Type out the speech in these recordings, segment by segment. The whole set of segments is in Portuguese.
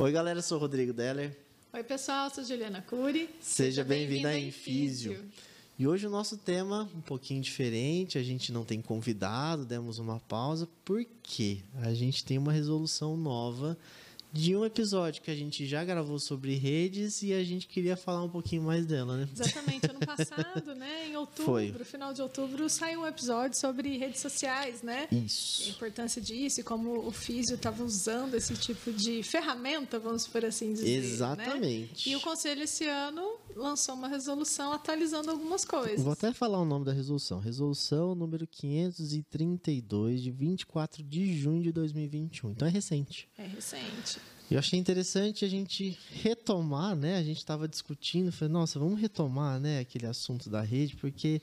Oi, galera, sou o Rodrigo Deller. Oi, pessoal, sou Juliana Cury. Seja, Seja bem-vinda bem à Infísio. E hoje o nosso tema um pouquinho diferente, a gente não tem convidado, demos uma pausa, porque a gente tem uma resolução nova de um episódio que a gente já gravou sobre redes e a gente queria falar um pouquinho mais dela, né? Exatamente. Ano passado, né, em outubro, Foi. final de outubro, saiu um episódio sobre redes sociais, né? Isso. A importância disso e como o físio estava usando esse tipo de ferramenta, vamos por assim dizer. Né? Exatamente. Né? E o conselho esse ano lançou uma resolução atualizando algumas coisas. Vou até falar o nome da resolução. Resolução número 532 de 24 de junho de 2021. Então é recente. É recente. Eu achei interessante a gente retomar, né? A gente estava discutindo, falei, nossa, vamos retomar, né, aquele assunto da rede, porque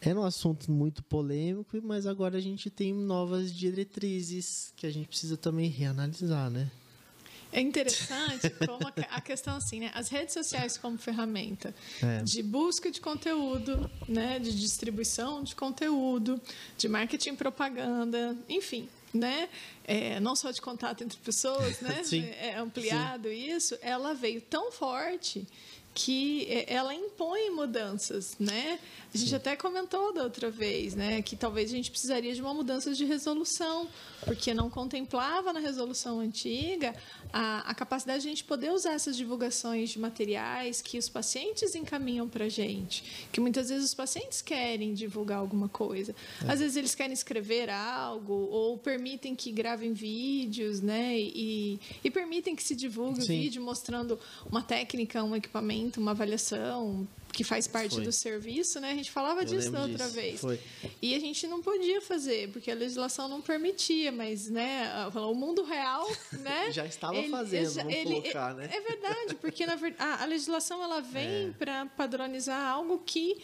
era um assunto muito polêmico, mas agora a gente tem novas diretrizes que a gente precisa também reanalisar, né? É interessante como a questão assim, né? As redes sociais como ferramenta é. de busca de conteúdo, né? De distribuição de conteúdo, de marketing propaganda, enfim, né? É, não só de contato entre pessoas, né? Sim. É ampliado Sim. isso. Ela veio tão forte que é, ela impõe mudanças, né? A gente Sim. até comentou da outra vez, né, que talvez a gente precisaria de uma mudança de resolução, porque não contemplava na resolução antiga a, a capacidade de a gente poder usar essas divulgações de materiais que os pacientes encaminham para a gente, que muitas vezes os pacientes querem divulgar alguma coisa, é. às vezes eles querem escrever algo ou permitem que gravem vídeos, né, e, e permitem que se divulgue o vídeo mostrando uma técnica, um equipamento, uma avaliação que faz parte Foi. do serviço, né? A gente falava Eu disso da outra disso. vez. Foi. E a gente não podia fazer, porque a legislação não permitia, mas, né, o mundo real, né? já estava ele, fazendo, vamos ele, colocar, né? É verdade, porque na a, a legislação ela vem é. para padronizar algo que,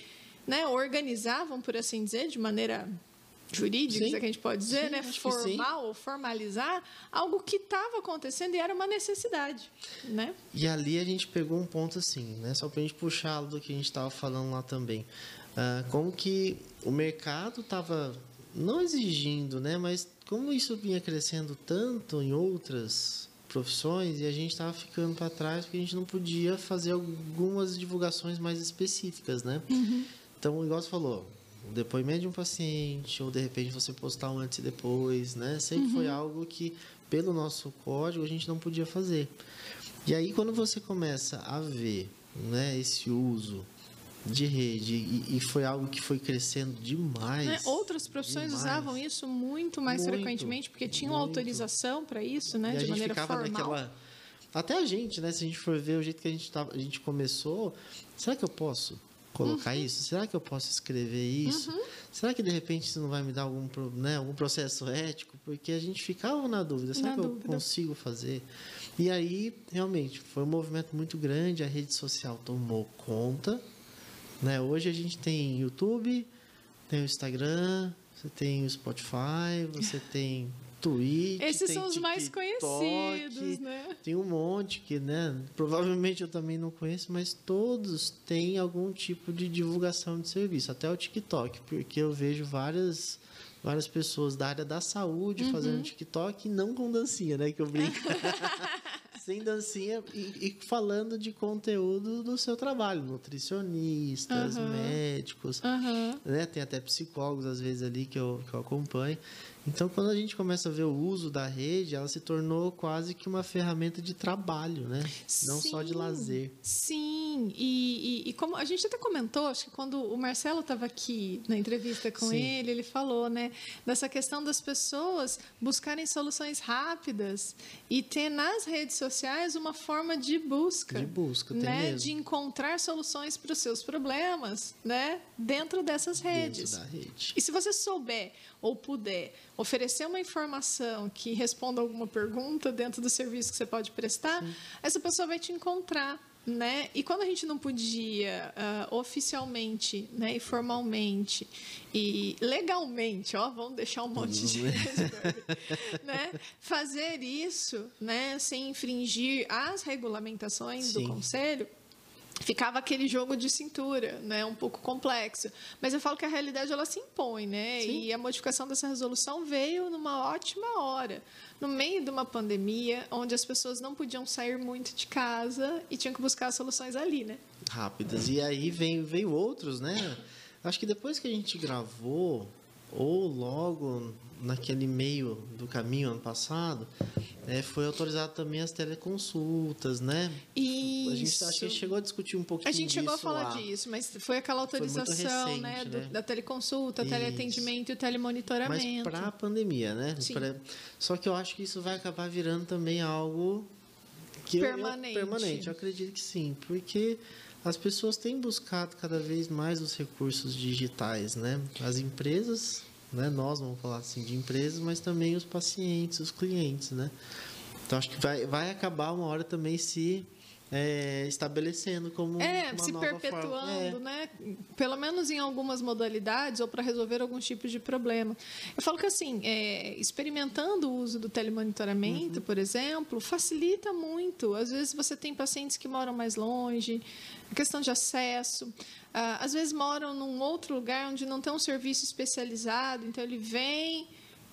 né, organizavam, por assim dizer, de maneira jurídica, sim. que a gente pode dizer, sim, né? Formal ou formalizar algo que estava acontecendo e era uma necessidade, né? E ali a gente pegou um ponto assim, né? Só para a gente puxar do que a gente estava falando lá também. Uh, como que o mercado estava não exigindo, né? Mas como isso vinha crescendo tanto em outras profissões e a gente estava ficando para trás porque a gente não podia fazer algumas divulgações mais específicas, né? Uhum. Então, igual você falou, o depoimento de um paciente, ou de repente você postar um antes e depois, né? Sempre uhum. foi algo que, pelo nosso código, a gente não podia fazer. E aí, quando você começa a ver né, esse uso de rede e, e foi algo que foi crescendo demais. Né? Outras profissões demais. usavam isso muito mais muito, frequentemente porque tinham muito. autorização para isso, né, e de a maneira ficava formal. Naquela... Até a gente, né, se a gente for ver o jeito que a gente, tava, a gente começou, será que eu posso? Colocar uhum. isso? Será que eu posso escrever isso? Uhum. Será que de repente isso não vai me dar algum, né, algum processo ético? Porque a gente ficava na dúvida, será na que dúvida. eu consigo fazer? E aí, realmente, foi um movimento muito grande, a rede social tomou conta. Né? Hoje a gente tem YouTube, tem o Instagram, você tem o Spotify, você tem Twitch. Esses são os TikTok, mais conhecidos, né? Tem um monte que, né? Provavelmente eu também não conheço, mas todos têm algum tipo de divulgação de serviço, até o TikTok, porque eu vejo várias várias pessoas da área da saúde uhum. fazendo TikTok e não com dancinha, né? Que eu brinco. Sem dancinha e, e, falando de conteúdo do seu trabalho, nutricionistas, uhum. médicos, uhum. né? Tem até psicólogos às vezes ali que eu, que eu acompanho. Então, quando a gente começa a ver o uso da rede, ela se tornou quase que uma ferramenta de trabalho, né? Não sim, só de lazer. Sim, e, e, e, como a gente até comentou, acho que quando o Marcelo estava aqui na entrevista com sim. ele, ele falou, né, dessa questão das pessoas buscarem soluções rápidas e ter nas redes sociais uma forma de busca. De busca, né? mesmo. De encontrar soluções para os seus problemas, né? Dentro dessas redes. Dentro da rede. E se você souber ou puder oferecer uma informação que responda alguma pergunta dentro do serviço que você pode prestar, Sim. essa pessoa vai te encontrar. Né? E quando a gente não podia uh, oficialmente né, e formalmente e legalmente, ó, vamos deixar um monte de né, fazer isso né, sem infringir as regulamentações Sim. do conselho, ficava aquele jogo de cintura, né, um pouco complexo. Mas eu falo que a realidade ela se impõe, né? Sim. E a modificação dessa resolução veio numa ótima hora, no meio de uma pandemia, onde as pessoas não podiam sair muito de casa e tinham que buscar soluções ali, né? Rápidas. E aí vem veio outros, né? Acho que depois que a gente gravou ou logo naquele meio do caminho ano passado, é, foi autorizado também as teleconsultas, né? Isso. A gente, acho que chegou a discutir um pouquinho A gente chegou a falar lá. disso, mas foi aquela autorização recente, né, do, né? da teleconsulta, isso. teleatendimento e telemonitoramento. Mas para a pandemia, né? Sim. Pra... Só que eu acho que isso vai acabar virando também algo que permanente. Eu, eu, permanente. Eu acredito que sim, porque as pessoas têm buscado cada vez mais os recursos digitais, né? As empresas, né? Nós vamos falar assim de empresas, mas também os pacientes, os clientes, né? Então acho que vai, vai acabar uma hora também se é, estabelecendo como é, uma se nova perpetuando, forma. né? Pelo menos em algumas modalidades ou para resolver alguns tipos de problema. Eu falo que assim, é, experimentando o uso do telemonitoramento, uhum. por exemplo, facilita muito. Às vezes você tem pacientes que moram mais longe, a questão de acesso. Ah, às vezes moram num outro lugar onde não tem um serviço especializado, então ele vem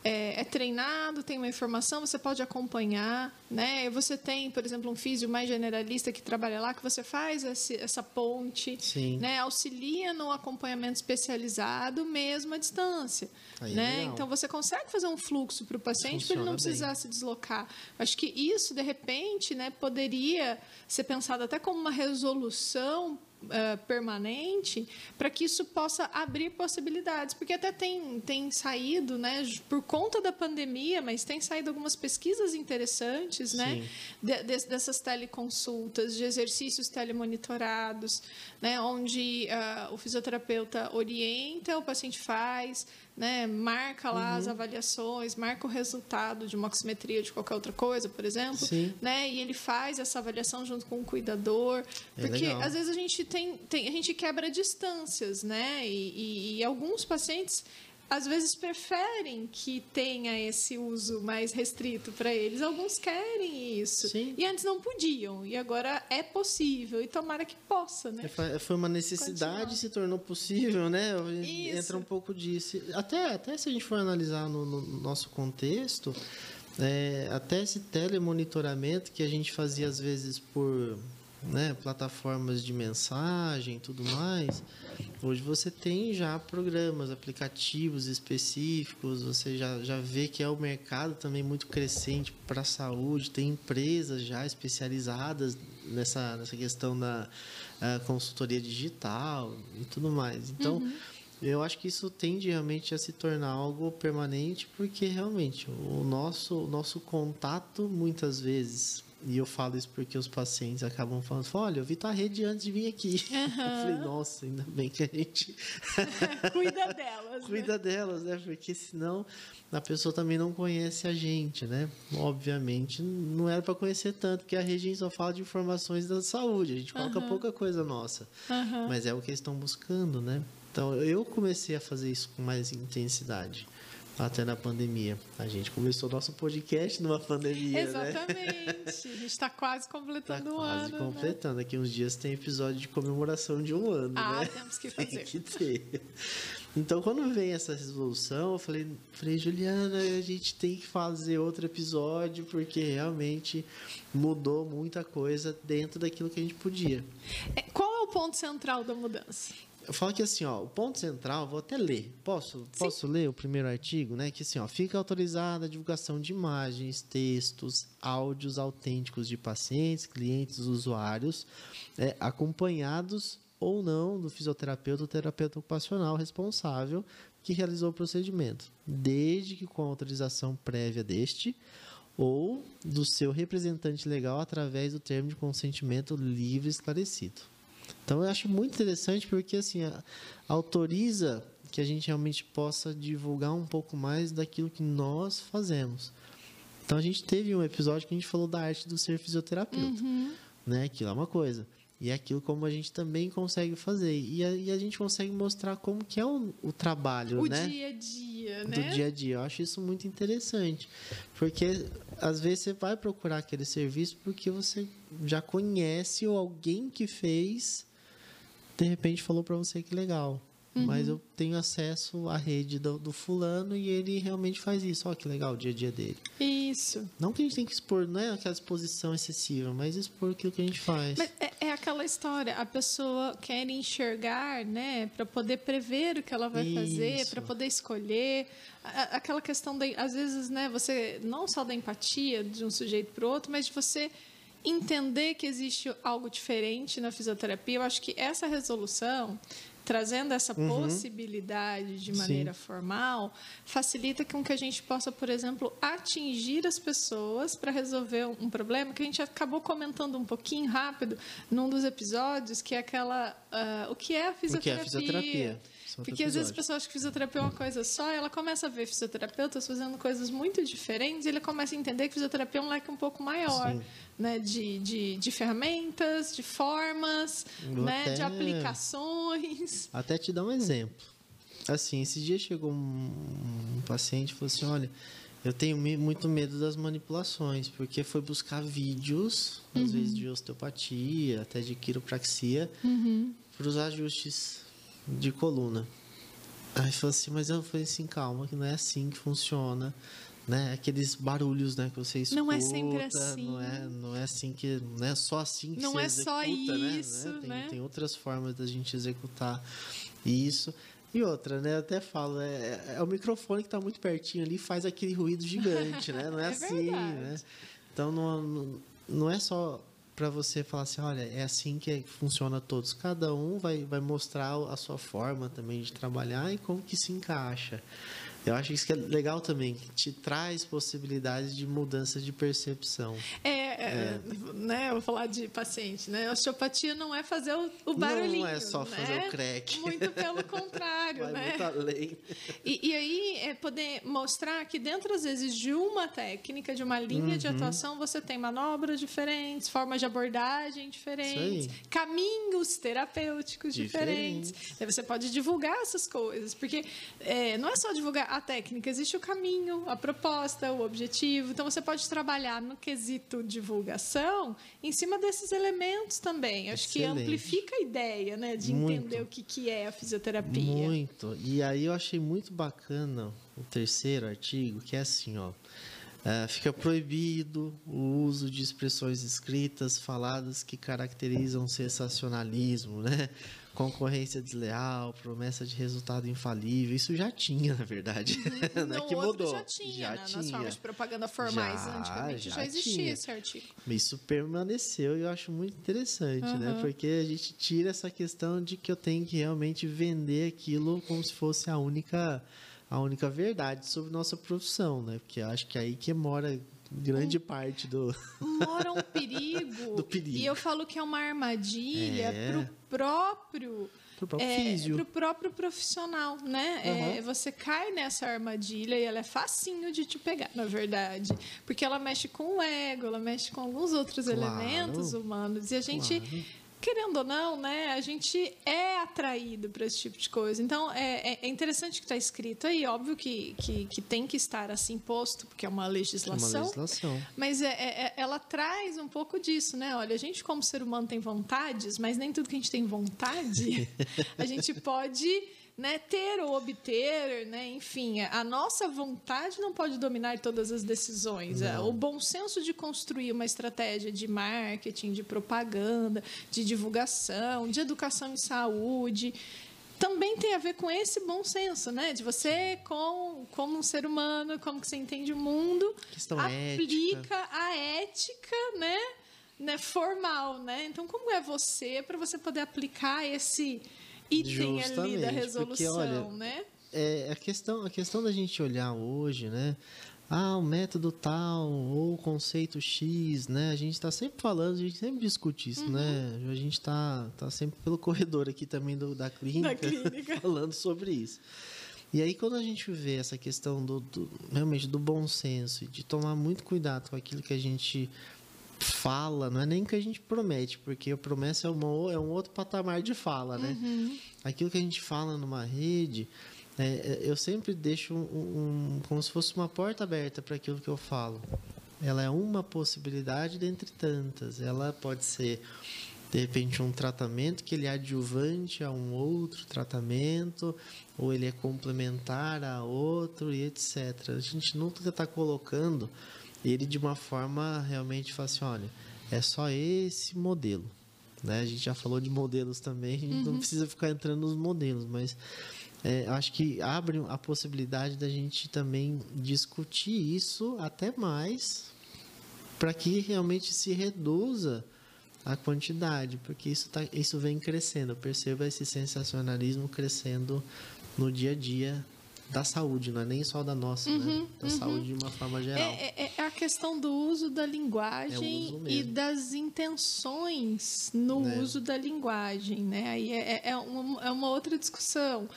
é, é, treinado, tem uma informação, você pode acompanhar, né? Você tem, por exemplo, um físio mais generalista que trabalha lá, que você faz esse, essa ponte, Sim. né? Auxilia no acompanhamento especializado, mesmo à distância, Aí é né? então você consegue fazer um fluxo para o paciente para ele não precisar bem. se deslocar. Acho que isso, de repente, né, poderia ser pensado até como uma resolução Uh, permanente para que isso possa abrir possibilidades. Porque até tem, tem saído né por conta da pandemia mas tem saído algumas pesquisas interessantes né de, de, dessas teleconsultas de exercícios telemonitorados né onde uh, o fisioterapeuta orienta o paciente faz né marca lá uhum. as avaliações marca o resultado de uma oximetria de qualquer outra coisa por exemplo Sim. né e ele faz essa avaliação junto com o cuidador É porque legal. às vezes a gente tem, tem, a gente quebra distâncias, né? E, e, e, alguns pacientes às vezes preferem que tenha esse uso mais restrito para eles. Alguns querem isso. Sim. E antes não podiam. E agora é possível. E tomara que possa, né? Foi uma necessidade Continuar. se tornou possível, né? Isso. Entra um pouco disso. Até, até se a gente for analisar no, no nosso contexto, é, até esse telemonitoramento que a gente fazia às vezes por né, plataformas de mensagem e tudo mais, hoje você tem já programas, aplicativos específicos, você já, já vê que é o mercado também muito crescente para a saúde, tem empresas já especializadas nessa, nessa questão da consultoria digital e tudo mais. Então, Uhum. eu acho que isso tende realmente a se tornar algo permanente, porque realmente o nosso, o nosso contato, muitas vezes, e eu falo isso porque os pacientes acabam falando, olha, eu vi tua rede antes de vir aqui. Uhum. Eu falei, nossa, ainda bem que a gente Cuida delas. né? cuida delas, né? Porque senão a pessoa também não conhece a gente, né? Obviamente, não era para conhecer tanto, porque a rede só fala de informações da saúde, a gente coloca Uhum. pouca coisa nossa. Uhum. Mas é o que eles estão buscando, né? Então, eu comecei a fazer isso com mais intensidade. Até na pandemia. A gente começou nosso podcast numa pandemia, né? Exatamente. A gente está quase Tá completando um quase ano. né? completando. Daqui uns dias tem episódio de comemoração de um ano, Ah, né? temos que Tem fazer. que ter. Então, quando vem essa resolução, eu falei, falei, Juliana, a gente tem que fazer outro episódio, porque realmente mudou muita coisa dentro daquilo que a gente podia. É, Qual é o ponto central da mudança? Eu falo que assim, ó, o ponto central, vou até ler. Posso, posso ler o primeiro artigo, né? Que assim, ó, fica autorizada a divulgação de imagens, textos, áudios autênticos de pacientes, clientes, usuários, é, acompanhados ou não do fisioterapeuta ou terapeuta ocupacional responsável que realizou o procedimento, desde que com autorização prévia deste ou do seu representante legal através do termo de consentimento livre e esclarecido. Então eu acho muito interessante porque assim autoriza que a gente realmente possa divulgar um pouco mais daquilo que nós fazemos. Então a gente teve um episódio que a gente falou da arte do ser fisioterapeuta, né? Aquilo é uma coisa. E é aquilo como a gente também consegue fazer. E a, e a gente consegue mostrar como que é o, o trabalho, O né? dia a dia. dia, né? Do dia a dia. Eu acho isso muito interessante. Porque às vezes você vai procurar aquele serviço porque você já conhece ou alguém que fez, de repente falou para você que legal. Uhum. Mas eu tenho acesso à rede do, do, fulano e ele realmente faz isso. Olha que legal o dia a dia dele. Isso. Não que a gente tem que expor, não é aquela exposição excessiva, mas expor aquilo que a gente faz. Mas é, é aquela história, a pessoa quer enxergar, né, para poder prever o que ela vai isso. fazer, para poder escolher. Aquela questão, da, às vezes, né, você, não só da empatia de um sujeito para o outro, mas de você entender que existe algo diferente na fisioterapia. Eu acho que essa resolução trazendo essa uhum. possibilidade de maneira Sim. formal, facilita com que a gente possa, por exemplo, atingir as pessoas para resolver um problema que a gente acabou comentando um pouquinho rápido num dos episódios, que é aquela uh, o que é a fisioterapia. O que é a fisioterapia? Porque às vezes a pessoa acha que fisioterapia é uma coisa só, ela começa a ver fisioterapeutas fazendo coisas muito diferentes, e ele começa a entender que fisioterapia é um leque um pouco maior, né? De, de, de, ferramentas, de formas, né? Até, de aplicações. Até te dar um exemplo. Assim, esse dia chegou um, um paciente e falou assim: olha. Eu tenho muito medo das manipulações, porque foi buscar vídeos, às uhum. vezes de osteopatia, até de quiropraxia, uhum. para os ajustes de coluna. Aí falou assim, mas eu falei assim, calma, que não é assim que funciona. Né? Aqueles barulhos né, que você escuta. Não é sempre assim. Não é, não é assim que. Não é só assim que não você é executa, só né? isso, Tem, né? tem outras formas da gente executar isso. E outra, né? Eu até falo, é, é o microfone que está muito pertinho ali faz aquele ruído gigante, né? Não é, é assim, verdade. né? Então não, não, não é só para você falar assim, olha, é assim que funciona todos. Cada um vai, vai mostrar a sua forma também de trabalhar e como que se encaixa. Eu acho isso que é legal também, que te traz possibilidades de mudança de percepção. É, é, é. né? Eu vou falar de paciente, né? A osteopatia não é fazer o, o barulhinho. Não é só né? fazer o crack. Muito pelo contrário, Vai né? Muito além. E, e, aí é poder mostrar que dentro, às vezes, de uma técnica, de uma linha uhum. de atuação, você tem manobras diferentes, formas de abordagem diferentes, caminhos terapêuticos diferentes. diferentes. Aí você pode divulgar essas coisas, porque é, não é só divulgar a técnica, existe o caminho, a proposta, o objetivo. Então você pode trabalhar no quesito divulgação em cima desses elementos também. Acho Excelente. que amplifica a ideia, né, de muito. entender o que, que é a fisioterapia. Muito. E aí eu achei muito bacana o terceiro artigo, que é assim, ó. Uh, fica proibido o uso de expressões escritas, faladas que caracterizam sensacionalismo, né? Concorrência desleal, promessa de resultado infalível. Isso já tinha, na verdade. Uhum. né? que mudou. Já tinha, já né? tinha. Nas formas de propaganda formais, já, antigamente já, já existia tinha. esse artigo. Isso permaneceu e eu acho muito interessante, uhum. né? Porque a gente tira essa questão de que eu tenho que realmente vender aquilo como se fosse a única a única verdade sobre nossa profissão, né? Porque eu acho que é aí que mora grande parte do mora um perigo, do perigo. E eu falo que é uma armadilha é. para o próprio pro próprio é, pro próprio profissional, né? Uhum. É, você cai nessa armadilha e ela é facinho de te pegar, na verdade. Porque ela mexe com o ego, ela mexe com alguns outros claro. elementos humanos. E a gente claro querendo ou não, né, a gente é atraído para esse tipo de coisa. Então, é, é, é interessante que está escrito aí, óbvio que, que, que, tem que estar assim posto, porque é uma legislação. É uma legislação. Mas é, é, é, ela traz um pouco disso, né? Olha, a gente, como ser humano, tem vontades, mas nem tudo que a gente tem vontade, a gente pode né, ter ou obter, né, enfim, a nossa vontade não pode dominar todas as decisões. Não. O bom senso de construir uma estratégia de marketing, de propaganda, de divulgação, de educação em saúde, também tem a ver com esse bom senso, né? De você, com, como um ser humano, como que você entende o mundo, Questão aplica ética. a ética, né? né? Formal, né? Então, como é você para você poder aplicar esse item Justamente, ali da resolução, porque, olha, né? É, a, questão, a questão da gente olhar hoje, né? Ah, o método tal, ou o conceito X, né? A gente está sempre falando, a gente sempre discute isso, né? uhum. né? A gente está tá sempre pelo corredor aqui também do, da, clínica, da clínica falando sobre isso. E aí, quando a gente vê essa questão do, do, realmente do bom senso e de tomar muito cuidado com aquilo que a gente fala, não é nem que a gente promete, porque a promessa é, uma, é um outro patamar de fala, né? Uhum. Aquilo que a gente fala numa rede, é, eu sempre deixo um, um, como se fosse uma porta aberta para aquilo que eu falo. Ela é uma possibilidade dentre tantas. Ela pode ser de repente um tratamento que ele é adjuvante a um outro tratamento ou ele é complementar a outro e etc. A gente nunca está colocando ele de uma forma realmente fala assim, olha, é só esse modelo. Né? A gente já falou de modelos também, a gente uhum. não precisa ficar entrando nos modelos, mas é, acho que abre a possibilidade da gente também discutir isso até mais para que realmente se reduza a quantidade, porque isso, tá, isso vem crescendo. Eu percebo esse sensacionalismo crescendo no dia a dia da saúde, não é nem só da nossa, né? uhum, né? da uhum. saúde de uma forma geral. É, é, é, a questão do uso da linguagem é e das intenções no né? uso da linguagem, né? Aí é, é, é uma, é uma outra discussão.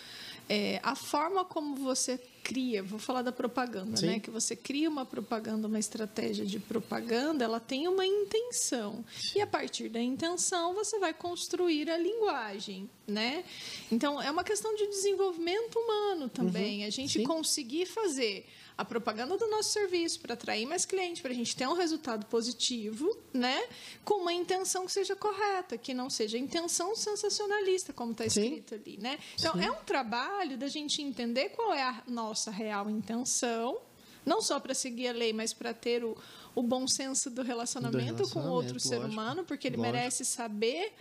É, a forma como você cria, vou falar da propaganda, Sim. né? Que você cria uma propaganda, uma estratégia de propaganda, ela tem uma intenção. E a partir da intenção, você vai construir a linguagem, né? Então, é uma questão de desenvolvimento humano também. Uhum. A gente Sim. conseguir fazer a propaganda do nosso serviço para atrair mais clientes, para a gente ter um resultado positivo, né? Com uma intenção que seja correta, que não seja intenção sensacionalista, como está escrito Sim. ali, né? Então, Sim. é um trabalho da gente entender qual é a nossa real intenção, não só para seguir a lei, mas para ter o, o bom senso do relacionamento, do relacionamento com outro lógico, ser humano, porque ele lógico. merece saber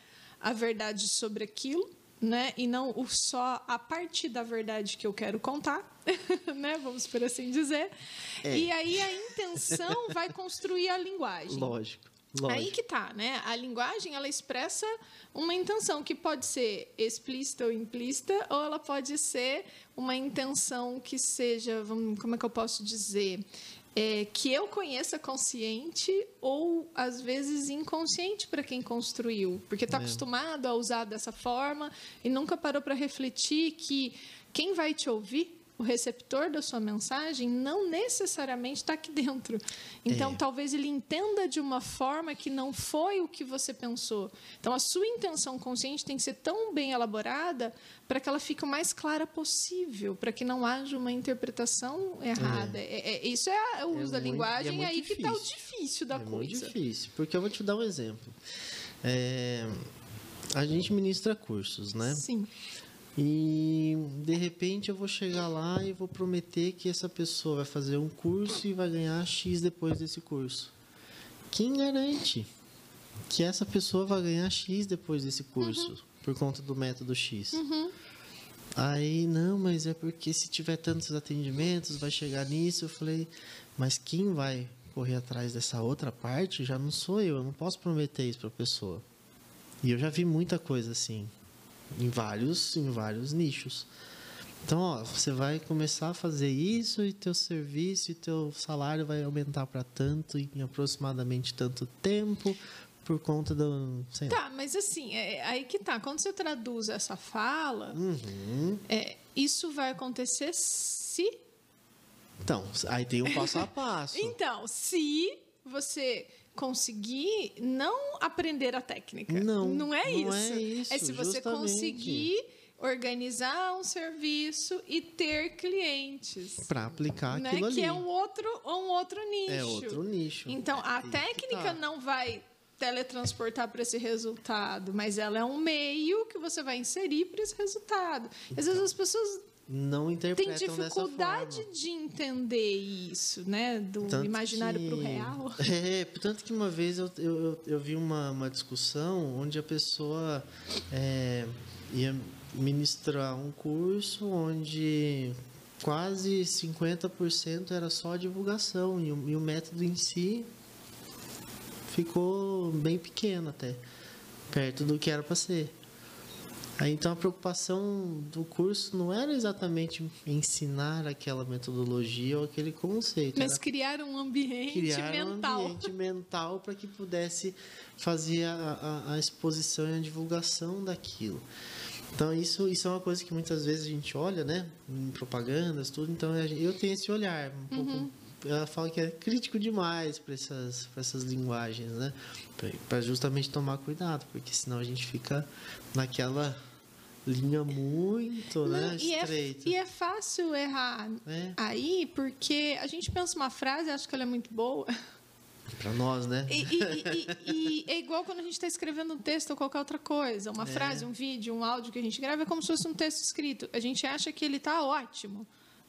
a verdade sobre aquilo, né? E não o só a parte da verdade que eu quero contar, né? Vamos por assim dizer. É. E aí a intenção vai construir a linguagem. Lógico. Lógico. Aí que tá, né? A linguagem ela expressa uma intenção que pode ser explícita ou implícita, ou ela pode ser uma intenção que seja, como é que eu posso dizer, é, que eu conheça consciente ou às vezes inconsciente para quem construiu, porque está é. acostumado a usar dessa forma e nunca parou para refletir que quem vai te ouvir o receptor da sua mensagem não necessariamente está aqui dentro. Então, é. talvez ele entenda de uma forma que não foi o que você pensou. Então, a sua intenção consciente tem que ser tão bem elaborada para que ela fique o mais clara possível, para que não haja uma interpretação errada. É. É, é isso é o é uso da muito, linguagem, é aí difícil. que está o difícil da é coisa. É muito difícil, porque eu vou te dar um exemplo. a gente ministra cursos, né? Sim. E de repente eu vou chegar lá e vou prometer que essa pessoa vai fazer um curso e vai ganhar X depois desse curso. Quem garante que essa pessoa vai ganhar X depois desse curso uhum. por conta do método X? Uhum. Aí, não, mas é porque se tiver tantos atendimentos vai chegar nisso. Eu falei, mas quem vai correr atrás dessa outra parte já não sou eu, eu não posso prometer isso para a pessoa. E eu já vi muita coisa assim em vários, em vários nichos. Então, ó, você vai começar a fazer isso e teu serviço e teu salário vai aumentar para tanto em aproximadamente tanto tempo por conta do. tá, mas assim, é, aí que tá. Quando você traduz essa fala, uhum. é, isso vai acontecer se. Então, aí tem um passo a passo. então, se você conseguir não aprender a técnica. Não. Não é não isso. É, isso, é se você justamente. conseguir organizar um serviço e ter clientes para aplicar né? aquilo que ali. é um outro um outro nicho é outro nicho então a é técnica tá. não vai teletransportar para esse resultado mas ela é um meio que você vai inserir para esse resultado às vezes as pessoas não interpretam Tem dificuldade de entender isso, né? Do tanto imaginário para o real. É, tanto que uma vez eu, eu, eu vi uma, uma discussão onde a pessoa é, ia ministrar um curso onde quase 50% era só divulgação e o, e o método em si ficou bem pequeno até, perto do que era para ser. Aí, então a preocupação do curso não era exatamente ensinar aquela metodologia ou aquele conceito. Mas criar um ambiente criar mental. um ambiente mental para que pudesse fazer a, a, a, exposição e a divulgação daquilo. Então isso, isso é uma coisa que muitas vezes a gente olha, né? Em propagandas, tudo. Então eu tenho esse olhar um uhum. pouco ela fala que é crítico demais para essas, essas linguagens, né? Para justamente tomar cuidado, porque senão a gente fica naquela linha muito, né? E, é, Estreita. e é fácil errar É. aí, porque a gente pensa uma frase, acha que ela é muito boa. Pra nós, né? E, e- e- e é igual quando a gente está escrevendo um texto ou qualquer outra coisa. Uma É. frase, um vídeo, um áudio que a gente grava é como se fosse um texto escrito. A gente acha que ele está ótimo.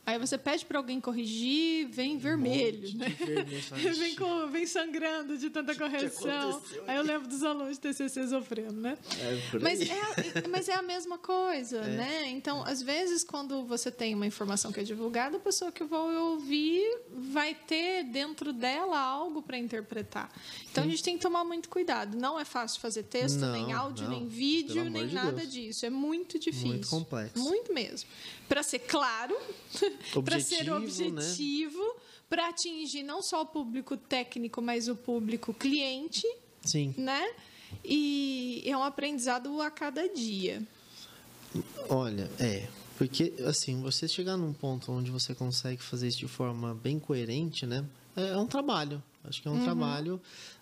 Aí você pede para alguém corrigir, vem vermelho, monte né? vermelho, vem, com- vem sangrando de tanta correção. Aí eu lembro dos alunos de TCC sofrendo, né? É, Mas é, mas é a mesma coisa, né? Então, às vezes, quando você tem uma informação que é divulgada, a pessoa que vai ouvir vai ter dentro dela algo para interpretar. Então, a gente tem que tomar muito cuidado. Não é fácil fazer texto, Não, nem áudio, não. nem vídeo, nem de nada Deus. disso. É muito difícil. Muito complexo. Muito mesmo. Para ser claro, para ser Objetivo, né? para atingir não só o público técnico, mas o público cliente Sim. né? E é um aprendizado a cada dia. Olha, é. Porque, assim, você chegar num ponto onde você consegue fazer isso de forma bem coerente, né? É, é um trabalho. Acho que é um trabalho,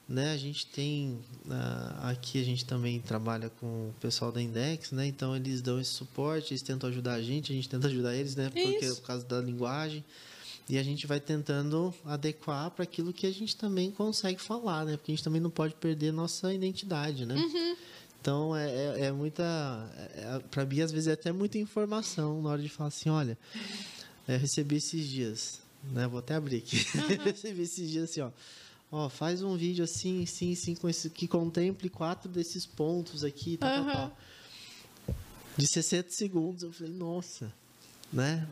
né? A gente tem... ah, aqui a gente também trabalha com o pessoal da Index, né? Então, eles dão esse suporte, eles tentam ajudar a gente, a gente tenta ajudar eles, né? Porque Isso. por causa da linguagem. E a gente vai tentando adequar para aquilo que a gente também consegue falar, né? Porque a gente também não pode perder nossa identidade, né? Então é, é, é muita. É, para mim, às vezes, é até muita informação na hora de falar assim: olha, é, eu recebi esses dias, né? Vou até abrir aqui. recebi esses dias assim, ó. Ó, faz um vídeo assim, sim, sim, com esse, que contemple quatro desses pontos aqui, tal, tal, Aham. tal. De 60 segundos. Eu falei, nossa, né?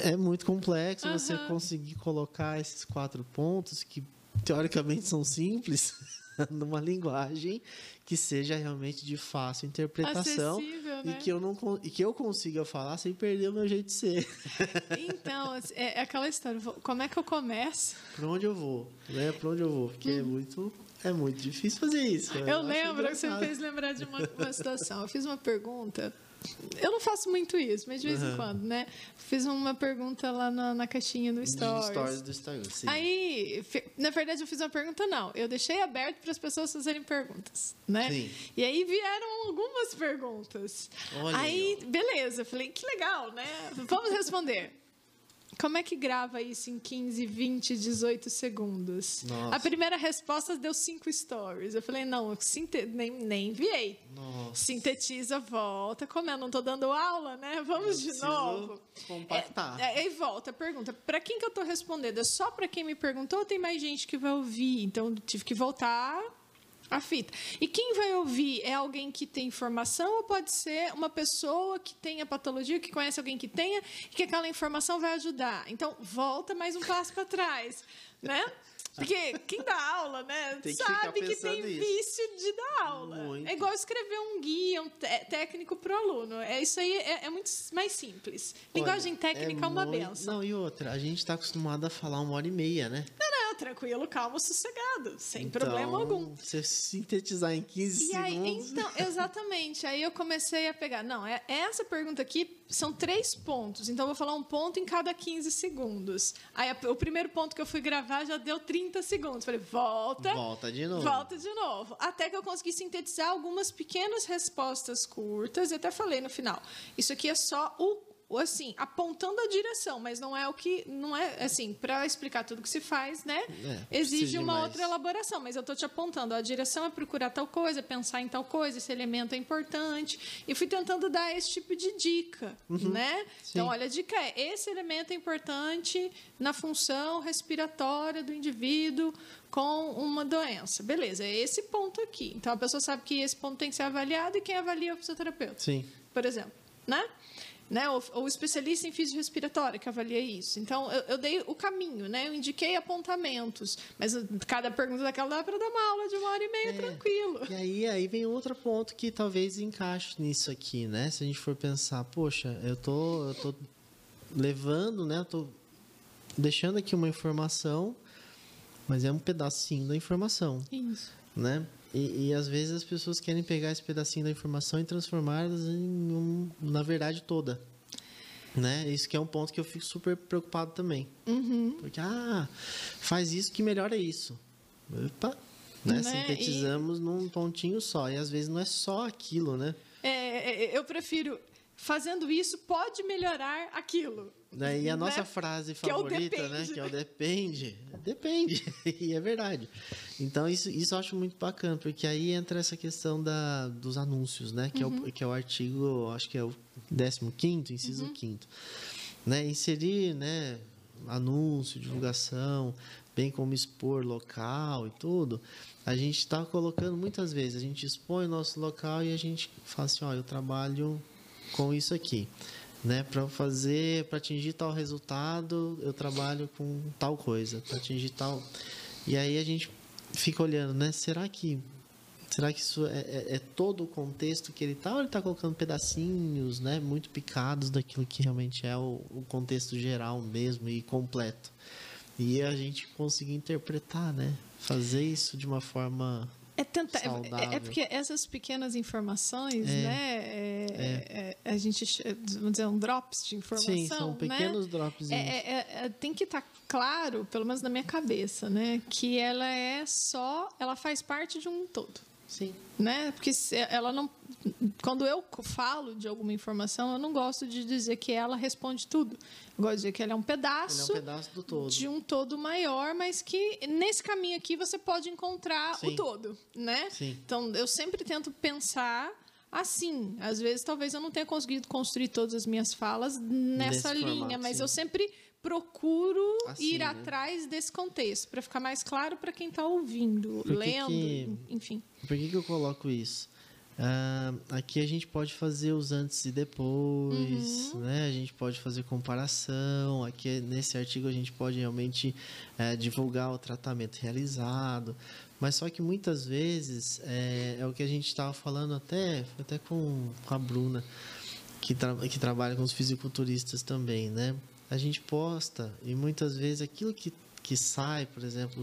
É muito complexo você Aham. conseguir colocar esses quatro pontos que teoricamente são simples numa linguagem que seja realmente de fácil interpretação Acessível, e né? que eu não e que eu consiga falar sem perder o meu jeito de ser. Então, assim, é é aquela história. Como é que eu começo? Para onde eu vou, né? Para onde eu vou? Porque é muito é muito difícil fazer isso. Uhum. Eu acho lembro que você me fez lembrar de uma, uma situação. Eu fiz uma pergunta. Eu não faço muito isso, mas de vez em Aham. quando, né? Fiz uma pergunta lá na, na caixinha do Stories. stories do Instagram. Sim. Aí, na verdade, eu fiz uma pergunta, não. Eu deixei aberto para as pessoas fazerem perguntas, né? Sim. E aí vieram algumas perguntas. Olha aí, aí, beleza. eu Falei, que legal, né? Vamos responder. Como é que grava isso em 15, 20, 18 segundos? Nossa. A primeira resposta deu cinco stories. Eu falei, não, eu sinte- nem, nem enviei. Nossa. Sintetiza, volta. Como eu não tô dando aula, né? Vamos Eu de novo. compactar. É, é, e volta, pergunta. Para quem que eu tô respondendo? É só para quem me perguntou ou tem mais gente que vai ouvir? Então, tive que voltar a fita. E quem vai ouvir é alguém que tem informação ou pode ser uma pessoa que tenha patologia, que conhece alguém que tenha e que aquela informação vai ajudar? Então, volta mais um passo para trás, né? Porque quem dá aula, né, Tem que sabe que tem vício de dar aula. Muito. É igual escrever um guia um té- técnico para o aluno. É, isso aí é, é muito mais simples. Linguagem Olha, técnica é, uma muito- benção. Não, e outra, a gente está acostumado a falar uma hora e meia, né? Não, não, tranquilo, calmo, sossegado, sem problema Então, algum. Você sintetizar em 15 E aí, segundos. então, exatamente. Aí eu comecei a pegar. Não, é, essa pergunta aqui são três pontos. Então eu vou falar um ponto em cada 15 segundos. Aí o primeiro ponto que eu fui gravar já deu 30 segundos. Falei, volta. Volta de novo. Volta de novo. Até que eu consegui sintetizar algumas pequenas respostas curtas. E até falei no final. Isso aqui é só o, assim, apontando a direção, mas não é o que. Não é assim, para explicar tudo que se faz, né? É, exige uma mais. outra elaboração, mas eu tô te apontando. A direção é procurar tal coisa, pensar em tal coisa, esse elemento é importante. E fui tentando dar esse tipo de dica, né? Então, olha, a dica é: esse elemento é importante na função respiratória do indivíduo com uma doença. Beleza, é esse ponto aqui. Então, a pessoa sabe que esse ponto tem que ser avaliado e quem avalia é o fisioterapeuta Sim. por exemplo, né? Né? O, o especialista em fisiorrespiratória que avalia isso. Então, eu, eu dei o caminho, né? Eu indiquei apontamentos. Mas cada pergunta daquela dá para dar uma aula de uma hora e meia, É. tranquilo. E aí, aí vem outro ponto que talvez encaixe nisso aqui, né? Se a gente for pensar, poxa, eu tô, eu tô levando, né? Eu tô deixando aqui uma informação, mas é um pedacinho da informação, Isso. né? E, e às vezes as pessoas querem pegar esse pedacinho da informação e transformá-las em um, na verdade toda. Né? Isso que é um ponto que eu fico super preocupado também. Uhum. Porque, ah, faz isso que melhora isso. Opa, né? Né? Sintetizamos num pontinho só. E às vezes não é só aquilo, né? É, é, é, eu prefiro fazendo isso pode melhorar aquilo. Né? E a nossa né? frase favorita, que é né? Que é o depende. Depende. e é verdade. Então, isso, isso eu acho muito bacana, porque aí entra essa questão da, dos anúncios, né? Que, uhum. é, o, que é o artigo, acho que é o 15 inciso uhum. 5 né? Inserir, né? Anúncio, divulgação, bem como expor local e tudo. A gente está colocando muitas vezes, a gente expõe o nosso local e a gente fala assim, ó, eu trabalho com isso aqui né? Para fazer, para atingir tal resultado, eu trabalho com tal coisa, para atingir tal. E aí a gente fica olhando, né? Será que será que isso é, é, é todo o contexto que ele está ou ele está colocando pedacinhos, né? Muito picados daquilo que realmente é o, o contexto geral mesmo e completo. E a gente conseguir interpretar, né? Fazer isso de uma forma é, tentar, é, é, porque essas pequenas informações, é, né? É, é. é, a gente, vamos dizer, um drops de informação. Sim, são né? pequenos né? drops. tem que estar tá claro, pelo menos na minha cabeça, né? Que ela é só, ela faz parte de um todo. Sim. Né? Porque ela não. Quando eu falo de alguma informação, eu não gosto de dizer que ela responde tudo. Eu gosto de dizer que ela é um pedaço, é um pedaço do todo. de um todo maior, mas que nesse caminho aqui você pode encontrar Sim. o todo. Né? Sim. Então eu sempre tento pensar assim. Às vezes, talvez eu não tenha conseguido construir todas as minhas falas nessa Nesse linha, formato, mas sim. eu sempre procuro assim, ir né? atrás desse contexto para ficar mais claro para quem está ouvindo, por lendo, que, enfim. Por que, que eu coloco isso? Uh, aqui a gente pode fazer os antes e depois, uhum. né? A gente pode fazer comparação. Aqui nesse artigo a gente pode realmente é, divulgar o tratamento realizado. Mas só que muitas vezes é, é o que a gente estava falando até, até com, com a Bruna, que, tra que trabalha com os fisiculturistas também, né? A gente posta e muitas vezes aquilo que que sai, por exemplo,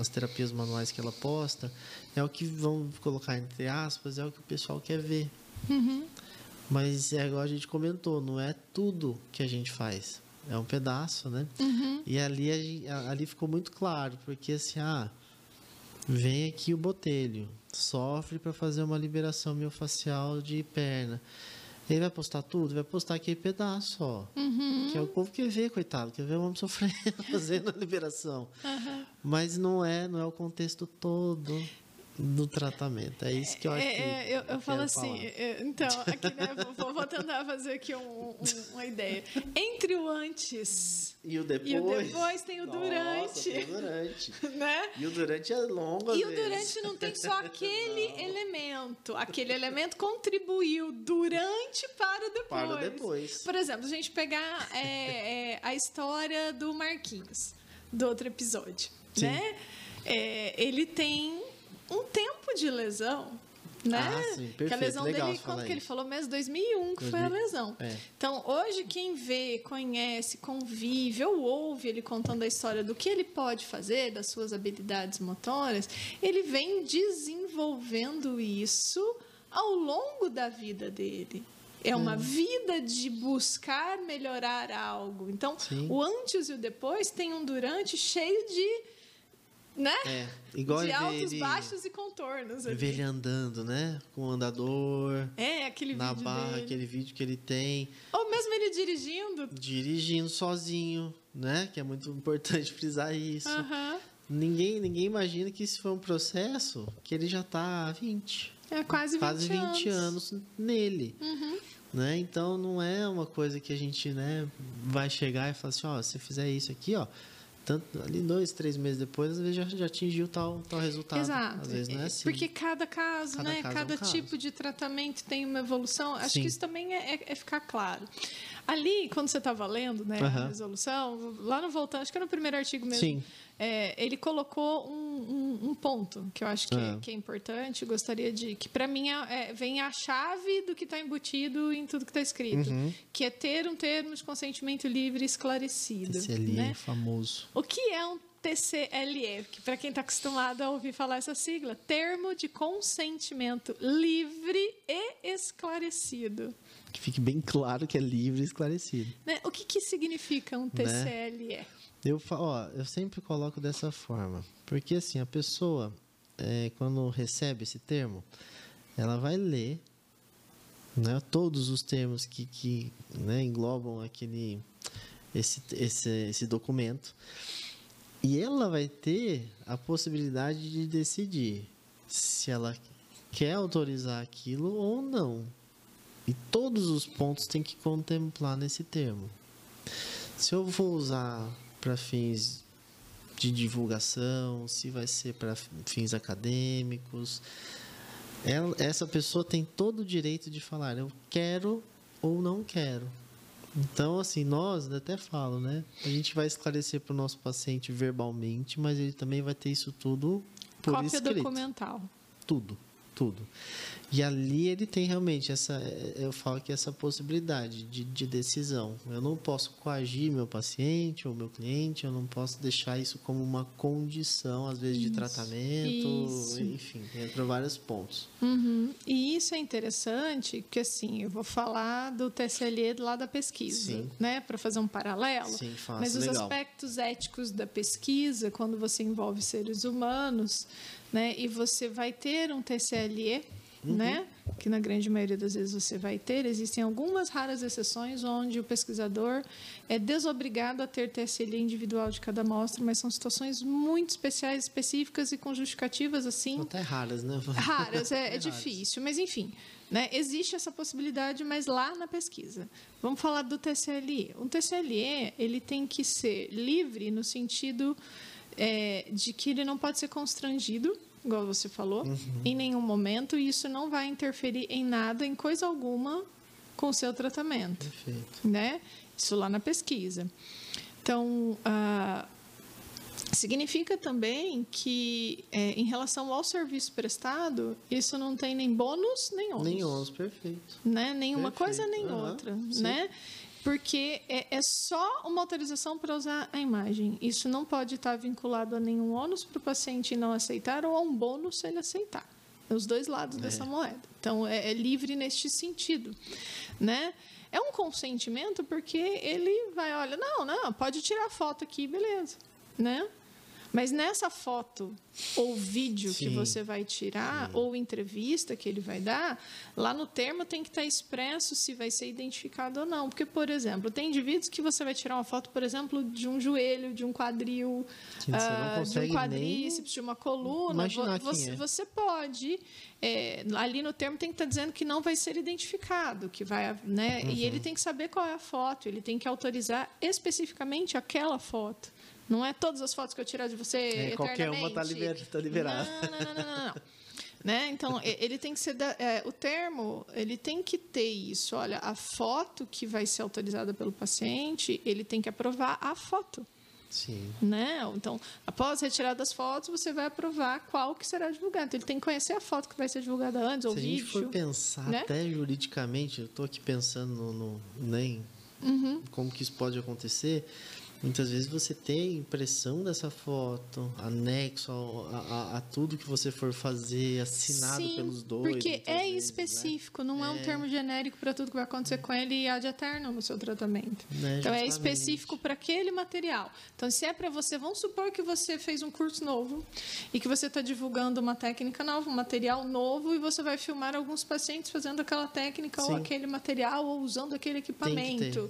as terapias manuais que ela posta, é o que vão colocar entre aspas, é o que o pessoal quer ver. Uhum. Mas é igual a gente comentou, não é tudo que a gente faz. É um pedaço, né? Uhum. E ali, ali ficou muito claro, porque assim, ah, Vem aqui o botelho, sofre para fazer uma liberação miofascial de perna. Ele vai postar tudo? Vai postar aquele pedaço, ó. Uhum. Que é o povo quer ver, coitado, quer ver o homem sofrendo, fazendo a liberação. Uhum. Mas não é, não é o contexto todo do tratamento. É isso que eu acho é, que. É, eu, eu falo assim, é, então, aqui, né, vou, vou, tentar fazer aqui um, um, uma ideia. Entre o antes e o depois. E o depois tem o Nossa, durante. Tem o durante. né? E o durante é longo. E o durante não tem só aquele não. elemento. Aquele elemento contribuiu durante para depois. Para depois. Por exemplo, a gente pegar é, é, a história do Marquinhos, do outro episódio. Sim. Né? É, ele tem um tempo de lesão. Né? Ah, sim, perfeito. Que a lesão Legal dele, quando que ele falou mesmo? 2001 que 2000. foi a lesão. É. Então, hoje, quem vê, conhece, convive ou ouve ele contando a história do que ele pode fazer, das suas habilidades motoras, ele vem desenvolvendo isso ao longo da vida dele. É uma hum. vida de buscar melhorar algo. Então, sim. o antes e o depois tem um durante cheio de né? É, igual de altos, ele, baixos e contornos. Ali. Ele andando, né? Com o andador. É, aquele na vídeo barra, dele. aquele vídeo que ele tem. Ou mesmo ele dirigindo. Dirigindo sozinho, né? Que é muito importante frisar isso. Uhum. Ninguém, ninguém imagina que isso foi um processo que ele já está há 20. É quase 20, quase 20 anos. anos nele. Uhum. Né? Então não é uma coisa que a gente né, vai chegar e falar assim, ó, se fizer isso aqui, ó, tanto, ali dois, três meses depois, às vezes já, já atingiu tal, tal resultado. Exato. Às vezes não é assim. Porque cada caso, cada né? Caso cada é um tipo caso. de tratamento tem uma evolução. Acho Sim. que isso também é, é, é ficar claro. Ali, quando você estava lendo né, a resolução, lá no Voltando, acho que era no primeiro artigo mesmo, Sim. É, ele colocou um, um, um, ponto que eu acho que, é, que é importante. Gostaria de. Que para mim é, é, vem a chave do que está embutido em tudo que está escrito, uhum. que é ter um termo de consentimento livre esclarecido. Ali né? famoso. O que é um TCLE, que para quem está acostumado a ouvir falar essa sigla, termo de consentimento livre e esclarecido. Que fique bem claro que é livre e esclarecido. Né? O que, que significa um TCLE? Né? Eu, ó, eu sempre coloco dessa forma. Porque assim, a pessoa, é, quando recebe esse termo, ela vai ler, né, todos os termos que, que né, englobam aquele, esse, esse, esse documento. E ela vai ter a possibilidade de decidir se ela quer autorizar aquilo ou não. E todos os pontos tem que contemplar nesse termo. Se eu vou usar para fins de divulgação, se vai ser para fins acadêmicos, ela, essa pessoa tem todo o direito de falar eu quero ou não quero. Então, assim, nós até falo, né? A gente vai esclarecer para o nosso paciente verbalmente, mas ele também vai ter isso tudo por Cópia escrito. documental. Tudo, tudo. E ali ele tem realmente essa, eu falo que essa possibilidade de, de decisão. Eu não posso coagir meu paciente ou meu cliente, eu não posso deixar isso como uma condição, às vezes, de Isso, tratamento, isso. enfim, entra vários pontos. Uhum. E isso é interessante, porque assim, eu vou falar do TSLE lá da pesquisa, Sim. né, para fazer um paralelo. Sim, fácil, Mas os legal. aspectos éticos da pesquisa, quando você envolve seres humanos, né, e você vai ter um TCLE, Uhum. né, que na grande maioria das vezes você vai ter, existem algumas raras exceções onde o pesquisador é desobrigado a ter TSLE individual de cada amostra, mas são situações muito especiais, específicas e com justificativas assim Até raras, né? raras, é, é difícil, mas enfim, né, existe essa possibilidade, mas lá na pesquisa. Vamos falar do TCLE. Um TCLE ele tem que ser livre no sentido é, de que ele não pode ser constrangido, igual você falou, em nenhum momento, e isso não vai interferir em nada, em coisa alguma, com o seu tratamento Perfeito. né? Isso lá na pesquisa. Então, ah, significa também que, é, em relação ao serviço prestado, isso não tem nem bônus nem ônus. Nem 11, perfeito. Né? Nenhuma Perfeito. coisa nem Aham, outra, sim. né? Porque é, é só uma autorização para usar a imagem. Isso não pode estar vinculado a nenhum ônus para o paciente não aceitar ou a um bônus se ele aceitar. É os dois lados dessa moeda. Então, é, é livre neste sentido, né? É um consentimento porque ele vai, olha, não, não, pode tirar foto aqui, beleza, né? Mas nessa foto ou vídeo que Sim. você vai tirar, ou entrevista que ele vai dar, lá no termo tem que estar expresso se vai ser identificado ou não. Porque, por exemplo, tem indivíduos que você vai tirar uma foto, por exemplo, de um joelho, de um quadril, Que ah, de um quadríceps, de uma coluna. você, é. você pode, é, ali no termo tem que estar dizendo que não vai ser identificado, que vai, né? E Uhum. ele tem que saber qual é a foto, ele tem que autorizar especificamente aquela foto. Não é todas as fotos que eu tirar de você É, qualquer uma tá eternamente. liber- tá liberada. Não, não, não, não, não. Né? Então, ele tem que ser. da- é, o termo, ele tem que ter isso. Olha, a foto que vai ser autorizada pelo paciente, ele tem que aprovar a foto. Sim. Né? Então, após retirar das fotos, você vai aprovar qual que será divulgada. Então, ele tem que conhecer a foto que vai ser divulgada antes, ou Se a gente vídeo. for pensar né? até juridicamente, eu estou aqui pensando no, no nem Uhum. como que isso pode acontecer. Muitas vezes você tem a impressão dessa foto, anexo a, a- a tudo que você for fazer, assinado Sim, pelos dois. Porque é vezes, né? específico, não é. um É. termo genérico para tudo que vai acontecer com ele e ad eterno no seu tratamento. Né, então é específico para aquele material. Então, se é para você, vamos supor que você fez um curso novo e que você está divulgando uma técnica nova, um material novo, e você vai filmar alguns pacientes fazendo aquela técnica ou Sim. aquele material ou usando aquele equipamento.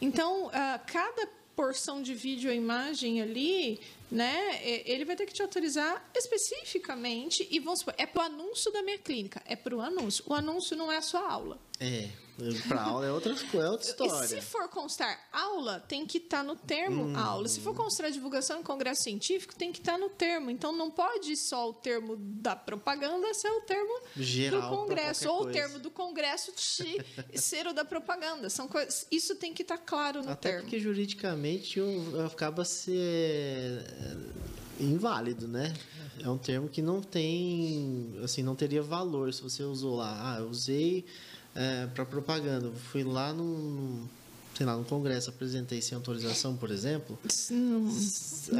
Então, ah, cada porção de vídeo ou imagem ali, né, é- ele vai ter que te autorizar especificamente e vamos supor, é para o anúncio da minha clínica, é para o anúncio. O anúncio não é a sua aula. É, para aula é outra, é outra E história. se for constar aula, tem que estar no termo Hum. aula. Se for constar divulgação em congresso científico, tem que estar no termo. Então, não pode só o termo da propaganda ser o termo Geral do congresso. Ou o termo do congresso ser o da propaganda. São coisas, isso tem que estar claro no Até termo. porque juridicamente o- acaba ser é, inválido, né? É um termo que não tem, assim, não teria valor se você usou lá. Ah, eu usei para propaganda. Fui lá num, sei lá, num congresso, apresentei sem autorização, por exemplo. Não,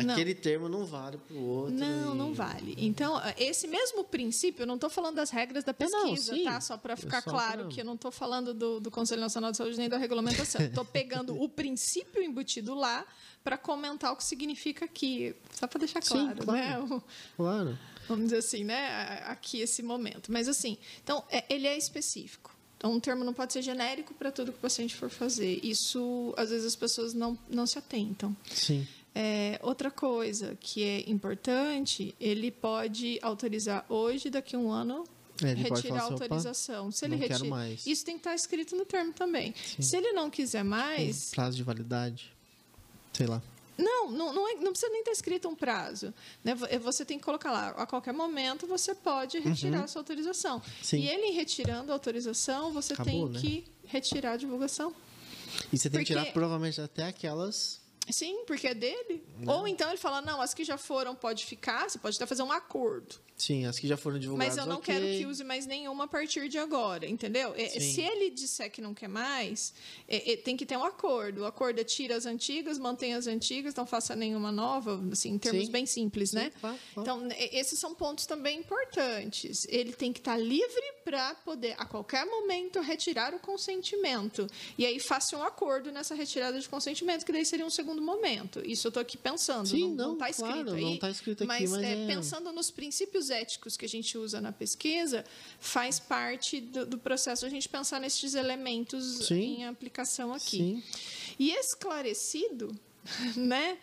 não. Aquele termo não vale para o outro. Não, e- não vale. Então, esse mesmo princípio, eu não estou falando das regras da É, não, pesquisa, sim. tá? Só para É ficar só claro pra- que eu não estou falando do, do Conselho Nacional de Saúde nem da regulamentação. Estou pegando o princípio embutido lá para comentar o que significa aqui. Só para deixar Sim, claro, claro. né? O- Claro. vamos dizer assim, né? Aqui esse momento. Mas assim, então, é- ele é específico. Então, um termo não pode ser genérico para tudo que o paciente for fazer. Isso, às vezes, as pessoas não, não se atentam. Sim. É, outra coisa que é importante, ele pode autorizar hoje, daqui a um ano, É, ele retirar a assim, "Opa, autorização. Se ele retira, mais." isso tem que estar escrito no termo também. Se ele não quiser mais, Prazo de validade. Sei lá. Não, não, não, é- não precisa nem estar escrito um prazo. Né? Vo- Você tem que colocar lá, a qualquer momento você pode retirar a sua autorização. Uhum. Sim. E ele retirando a autorização, você Acabou, tem né? que retirar a divulgação. E você tem que tirar Porque- provavelmente até aquelas. Sim, porque é dele. Ou então ele fala, não, as que já foram pode ficar, você pode até fazer um acordo. Sim, as que já foram divulgadas. Mas eu não ok. quero que use mais nenhuma a partir de agora, entendeu? Sim. Se ele disser que não quer mais, tem que ter um acordo. O acordo é tira as antigas, mantém as antigas, não faça nenhuma nova, assim, em termos Sim. bem simples, Sim, né? claro, claro. Então, esses são pontos também importantes. Ele tem que estar livre para poder, a qualquer momento, retirar o consentimento. E aí faça um acordo nessa retirada de consentimento, que daí seria um segundo momento. Isso eu estou aqui pensando. Sim, não está escrito claro, aí. não tá escrito aqui, mas, mas é, é- pensando nos princípios éticos que a gente usa na pesquisa, faz parte do, do processo a gente pensar nesses elementos Sim. em aplicação aqui. Sim. E esclarecido, né?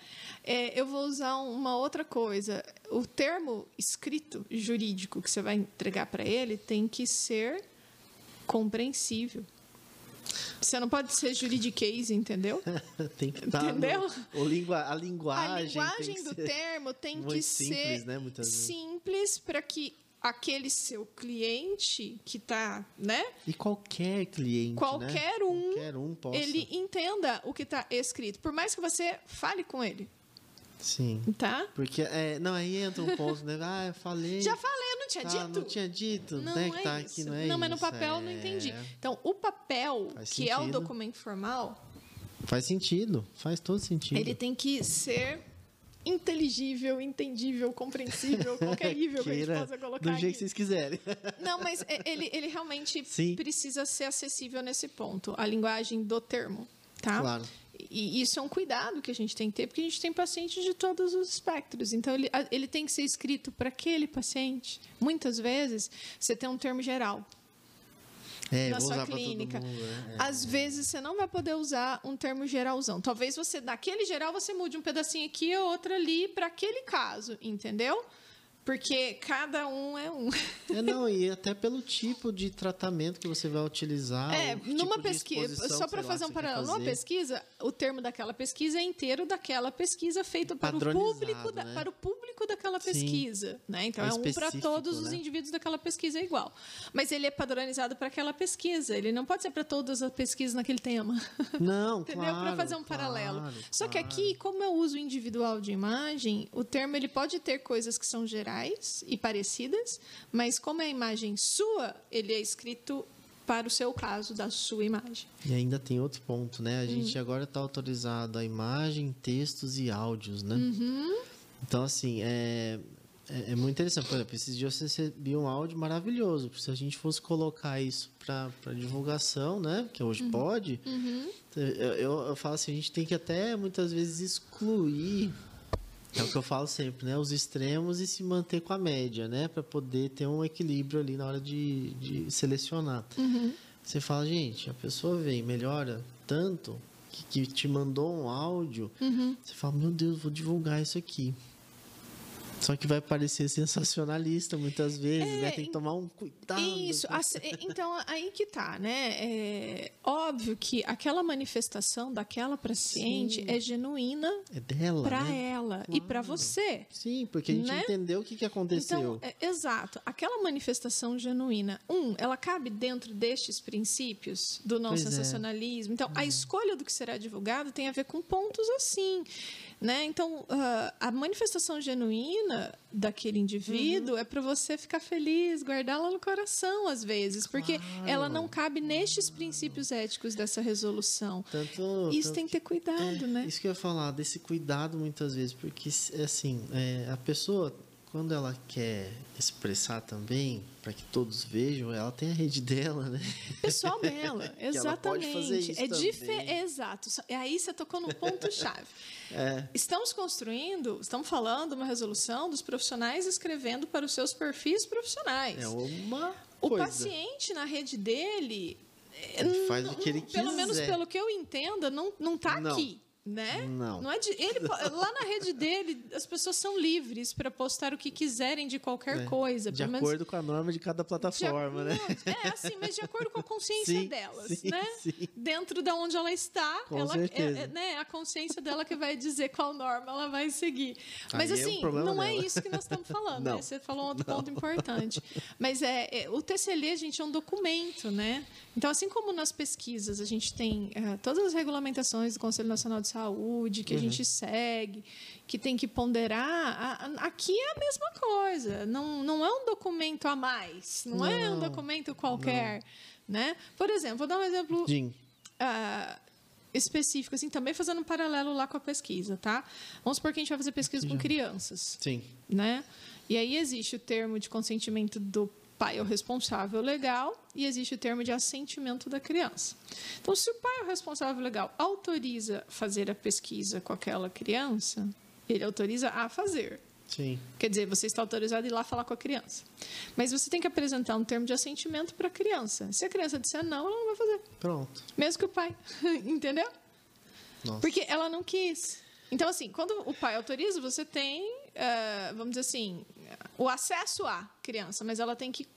é, eu vou usar uma outra coisa. O termo escrito jurídico que você vai entregar para ele tem que ser compreensível. Você não pode ser juridiquês, entendeu? tem que estar. Entendeu? O lingua, a linguagem. A linguagem do termo tem que simples, ser né, simples para que aquele seu cliente que está, né? E qualquer cliente. né? Qualquer um, Qualquer um possa. ele entenda o que está escrito, por mais que você fale com ele, Sim. tá? Porque, é, não, aí entra um ponto, né? Ah, eu falei. Já falei, não tinha tá, dito. Não tinha dito, Não né? é que tá isso. aqui, não é mas no papel eu não é. entendi. Então, o papel, Faz que é o sentido. documento formal, Faz sentido, faz todo sentido. ele tem que ser inteligível, entendível, compreensível, qualquer nível que a gente possa colocar Do jeito aqui. que vocês quiserem. Não, mas é- ele, ele realmente Sim. precisa ser acessível nesse ponto, a linguagem do termo, tá? Claro. E isso é um cuidado que a gente tem que ter, porque a gente tem pacientes de todos os espectros. Então, ele, ele tem que ser escrito para aquele paciente. Muitas vezes, você tem um termo geral É, na sua clínica. mundo, né? É. Às vezes, você não vai poder usar um termo geralzão. Talvez você, naquele geral, você mude um pedacinho aqui ou outro ali para aquele caso, entendeu? Porque cada um é um. É, não, e até pelo tipo de tratamento que você vai utilizar. É, tipo numa de pesquisa, só para sei lá, fazer um paralelo, numa fazer. pesquisa, o termo daquela pesquisa é inteiro daquela pesquisa feita para o público, da, né? para o público daquela Sim. pesquisa, né? Então É é, um para todos os né? indivíduos daquela pesquisa é igual, mas ele é padronizado para aquela pesquisa. Ele não pode ser para todas as pesquisas naquele tema. Não, Entendeu? claro. para fazer um paralelo. claro, Só que aqui, como eu uso individual de imagem, o termo ele pode ter coisas que são gerais e parecidas, mas como é a imagem sua, ele é escrito para o seu caso da sua imagem. E ainda tem outro ponto, né? A Hum. gente agora está autorizado a imagem, textos e áudios, né? Uhum. Então, assim, é, é, é muito interessante. Por exemplo, esses dias eu recebi um áudio maravilhoso. Se a gente fosse colocar isso para divulgação, né? Que hoje Uhum. pode, eu, eu, eu falo assim, a gente tem que até muitas vezes excluir. É o que eu falo sempre, né? Os extremos e se manter com a média, né? Para poder ter um equilíbrio ali na hora de, de selecionar. Uhum. Você fala, gente, a pessoa vem, melhora tanto que, que te mandou um áudio. Uhum. Você fala, meu Deus, vou divulgar isso aqui. Só que vai parecer sensacionalista muitas vezes, né? Tem que tomar um cuidado. Isso, assim, então aí que tá, né? É óbvio que aquela manifestação daquela paciente Sim. é genuína É dela, para né? ela e para Claro. você. Sim, porque a gente Né? entendeu o que, que aconteceu. Então, é, exato. Aquela manifestação genuína, um, ela cabe dentro destes princípios do não Pois é. sensacionalismo. Então, a escolha do que será divulgado tem a ver com pontos assim. Né? Então, ah, a manifestação genuína daquele indivíduo Uhum. é para você ficar feliz, guardá-la no coração, às vezes, porque Claro. ela não cabe nestes princípios éticos dessa resolução. Tanto, Isso tanto tem que ter cuidado, é, né? Isso que eu ia falar, desse cuidado muitas vezes, porque assim, é, a pessoa, quando ela quer expressar também, para que todos vejam, ela tem a rede dela, né? pessoal dela, ela pode exatamente. fazer isso é também. dife- exato. E aí você tocou no ponto chave. É, Estamos construindo, estamos falando uma resolução dos profissionais escrevendo para os seus perfis profissionais. é uma O coisa. paciente na rede dele Ele faz o que ele quiser. Pelo menos pelo que eu entenda, não, não tá Não. aqui. Né? Não. não é de, ele, lá na rede dele, as pessoas são livres para postar o que quiserem de qualquer É, coisa. De menos acordo com a norma de cada de plataforma, né? acordo- É, assim, mas de acordo com a consciência Sim, delas, sim, né? sim. Dentro da onde ela está, Com ela, certeza. é- é, né, a consciência dela que vai dizer qual norma ela vai seguir. Mas Aí é assim, problema não é dela. isso que nós estamos falando, né? Não. Você falou um outro ponto importante. Mas é, é, o TCLE, gente, é um documento, né? Então, assim como nas pesquisas a gente tem eh, todas as regulamentações do Conselho Nacional de Saúde que a gente segue, que tem que ponderar, aqui é a mesma coisa. Não, não é um documento a mais, não, é um Não, documento qualquer, né? Por exemplo, vou dar um exemplo ah, específico, assim, também fazendo um paralelo lá com a pesquisa, tá? Vamos supor que a gente vai fazer pesquisa com crianças sim. né? E aí existe o termo de consentimento do pai é o responsável legal e existe o termo de assentimento da criança. Então, se o pai é o responsável legal autoriza fazer a pesquisa com aquela criança, ele autoriza a fazer. Sim. Quer dizer, você está autorizado a ir lá falar com a criança. Mas você tem que apresentar um termo de assentimento para a criança. Se a criança disser não, ela não vai fazer. Pronto. Mesmo que o pai. Entendeu? Nossa. Porque ela não quis. Então, assim, quando o pai autoriza, você tem, eh, vamos dizer assim, o acesso à criança, mas ela tem que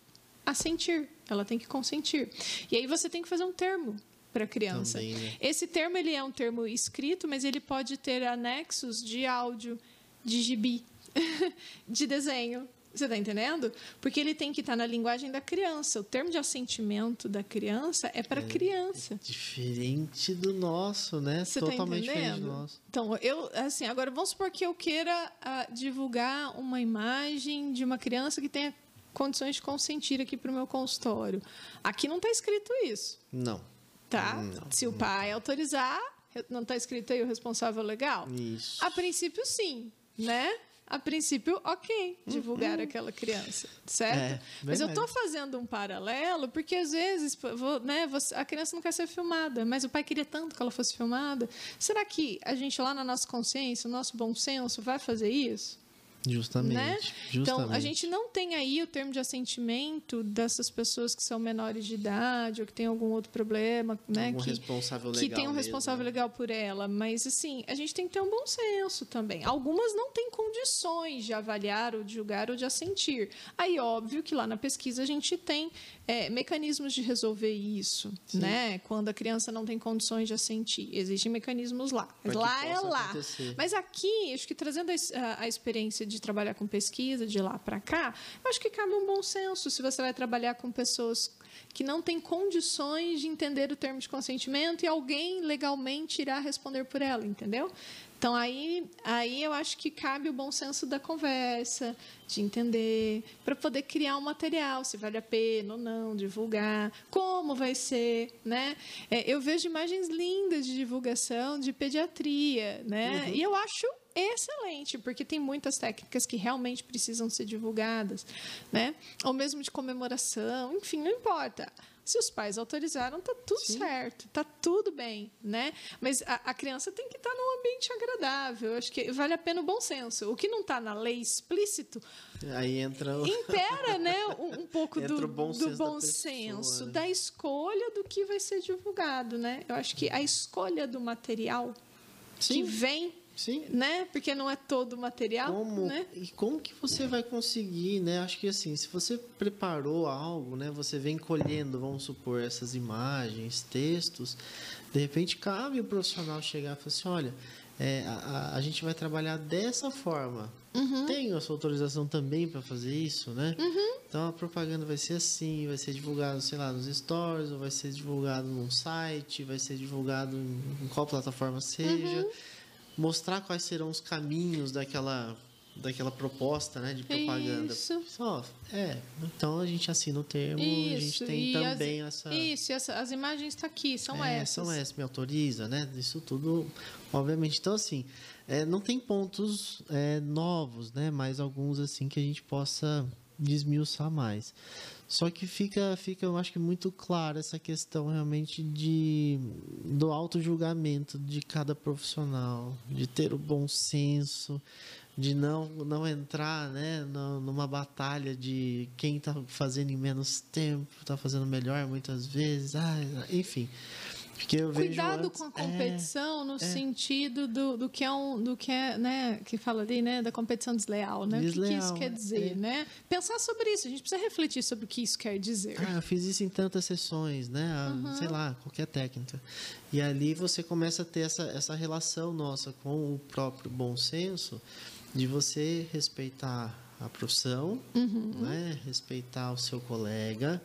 assentir, ela tem que consentir. E aí você tem que fazer um termo para a criança. Também, né? Esse termo ele é um termo escrito, mas ele pode ter anexos de áudio, de gibi, de desenho. Você está entendendo? Porque ele tem que estar na linguagem da criança. O termo de assentimento da criança é para criança. Diferente do nosso, né? Você Totalmente tá diferente do nosso. Então, eu, assim, agora vamos supor que eu queira ah, divulgar uma imagem de uma criança que tenha condições de consentir aqui para o meu consultório. Aqui não está escrito isso, Não. tá? Não. Se o pai autorizar, não está escrito aí o responsável legal? Isso. A princípio, sim, né? A princípio, ok, divulgar aquela criança, certo? Uhum. É, mas eu estou fazendo um paralelo porque às vezes né, a criança não quer ser filmada, mas o pai queria tanto que ela fosse filmada. Será que a gente lá na nossa consciência, o nosso bom senso, vai fazer isso? Justamente. né? Justamente. Então, a gente não tem aí o termo de assentimento dessas pessoas que são menores de idade ou que têm algum outro problema, né? Algum que, responsável que legal tem um responsável né? legal por ela. Mas, assim, a gente tem que ter um bom senso também. Algumas não têm condições de avaliar ou de julgar ou de assentir. Aí, óbvio que lá na pesquisa a gente tem é, mecanismos de resolver isso, né? Quando a criança não tem condições de assentir. Existem mecanismos lá. Mas que lá é lá. acontecer. Mas aqui, acho que trazendo a- a experiência de trabalhar com pesquisa de lá para cá, eu acho que cabe um bom senso se você vai trabalhar com pessoas que não têm condições de entender o termo de consentimento e alguém legalmente irá responder por ela, entendeu? Então aí, aí eu acho que cabe o bom senso da conversa, de entender, para poder criar um material, se vale a pena ou não, divulgar, como vai ser, né? É, eu vejo imagens lindas de divulgação de pediatria, né? E eu acho excelente, porque tem muitas técnicas que realmente precisam ser divulgadas, né? Ou mesmo de comemoração, enfim, não importa. Se os pais autorizaram, tá tudo certo, tá tudo bem, né? Mas a, a criança tem que estar num ambiente agradável. Eu Acho que vale a pena o bom senso. O que não está na lei explícito Aí entra o... impera, né, um, um pouco Entra do bom do senso da bom pessoa, senso, né? da escolha do que vai ser divulgado, né? Eu acho que a escolha do material que Sim. vem, Sim. né? Porque não é todo o material, Como, né? E como que você vai conseguir, né? Acho que assim, se você preparou algo, né? Você vem colhendo, vamos supor, essas imagens, textos, de repente cabe o profissional chegar e falar assim, olha, é, a, a- gente vai trabalhar dessa forma. Uhum. Tenho a sua autorização também para fazer isso, né? Então a propaganda vai ser assim, vai ser divulgado, sei lá, nos stories, ou vai ser divulgado num site, vai ser divulgado em, em qual plataforma seja. Uhum. Mostrar quais serão os caminhos daquela, daquela proposta, né, de propaganda. Isso. Só, é, então a gente assina o termo, a gente Isso, tem também as, essa Isso, essa- as imagens estão aqui, são é, essas. São essas, me autoriza, né? Isso tudo, obviamente. Então, assim, é, não tem pontos é, novos, né? Mas alguns, assim, que a gente possa desmiuçar mais. Só que fica, fica, eu acho que muito clara essa questão realmente de do auto-julgamento de cada profissional, de ter o bom senso, de não, não entrar né, numa batalha de quem está fazendo em menos tempo, está fazendo melhor muitas vezes, ah, enfim. Porque eu Cuidado antes, com a competição é, no é. sentido do, do que é um do que é, né, que fala ali, né, da competição desleal, né? Desleal, o que, que isso quer dizer, é. né? Pensar sobre isso, a gente precisa refletir sobre o que isso quer dizer. Ah, eu fiz isso em tantas sessões, né? Uhum. Sei lá, qualquer técnica. E ali você começa a ter essa, essa relação nossa com o próprio bom senso de você respeitar a profissão, uhum. né? Respeitar o seu colega?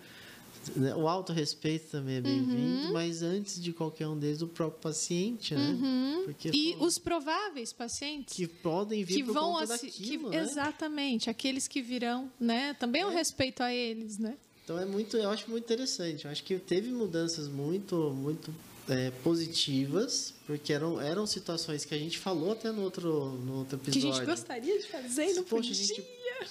O autorrespeito também é bem-vindo, uhum. mas antes de qualquer um deles, o próprio paciente, né? Uhum. E os prováveis pacientes que podem vir que por vão conta daquilo, que, né? Exatamente, aqueles que virão, né? Também é um respeito a eles, né? Então é muito, eu acho muito interessante. Eu acho que teve mudanças muito, muito é, positivas, porque eram, eram situações que a gente falou até no outro, no outro episódio. Que a gente gostaria de fazer e não Poxa, podia. A gente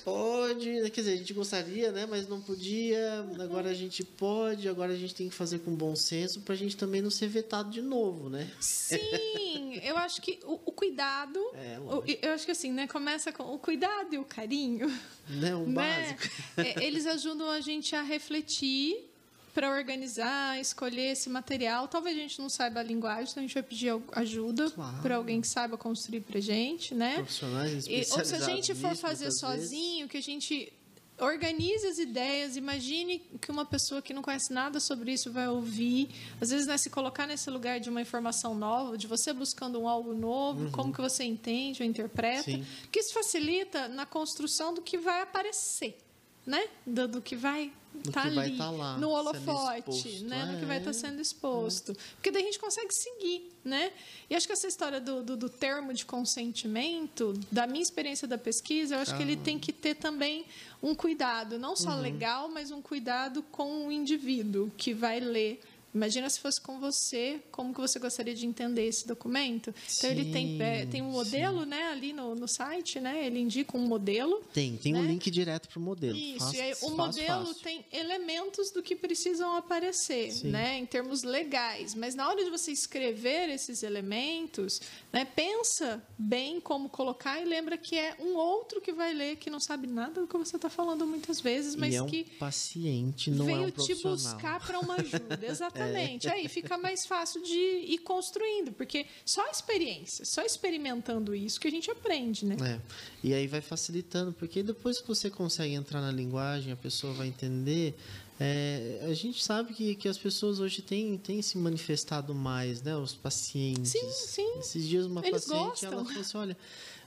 pode, quer dizer, a gente gostaria, né, mas não podia. Agora a gente pode, agora a gente tem que fazer com bom senso para a gente também não ser vetado de novo, né? Sim, eu acho que o, o cuidado, é, o, eu acho que assim, né, começa com o cuidado e o carinho. Né, o né? básico. É, eles ajudam a gente a refletir para organizar, escolher esse material. Talvez a gente não saiba a linguagem, então a gente vai pedir ajuda claro. para alguém que saiba construir para gente, né? Profissionais e, Ou se a gente for fazer sozinho, vezes. que a gente organize as ideias, imagine que uma pessoa que não conhece nada sobre isso vai ouvir, às vezes né, se colocar nesse lugar de uma informação nova, de você buscando um algo novo, uhum. como que você entende ou interpreta, Sim. que isso facilita na construção do que vai aparecer, né? do, do que vai no tá estar tá lá, no holofote, exposto, né? É. No que vai estar tá sendo exposto. É. Porque daí a gente consegue seguir, né? E acho que essa história do, do, do termo de consentimento, da minha experiência da pesquisa, eu acho ah. que ele tem que ter também um cuidado, não só uhum. legal, mas um cuidado com o indivíduo que vai ler Imagina se fosse com você, como que você gostaria de entender esse documento? Sim, então ele tem, é, tem um modelo, sim. né, ali no, no site, né? Ele indica um modelo. Tem, tem né? um link direto para o modelo. Isso, fácil, e aí, o modelo fácil. tem elementos do que precisam aparecer, sim. né, em termos legais. Mas na hora de você escrever esses elementos, né, pensa bem como colocar e lembra que é um outro que vai ler que não sabe nada do que você está falando muitas vezes, mas e é um que paciente, não veio é um te buscar para uma ajuda. Exatamente. Exatamente. É. Aí fica mais fácil de ir construindo, porque só a experiência, só experimentando isso que a gente aprende, né? É. E aí vai facilitando, porque depois que você consegue entrar na linguagem, a pessoa vai entender. É, a gente sabe que, que as pessoas hoje têm, têm se manifestado mais, né? Os pacientes. Sim, sim. Esses dias uma Eles paciente, gostam. ela falou assim, olha...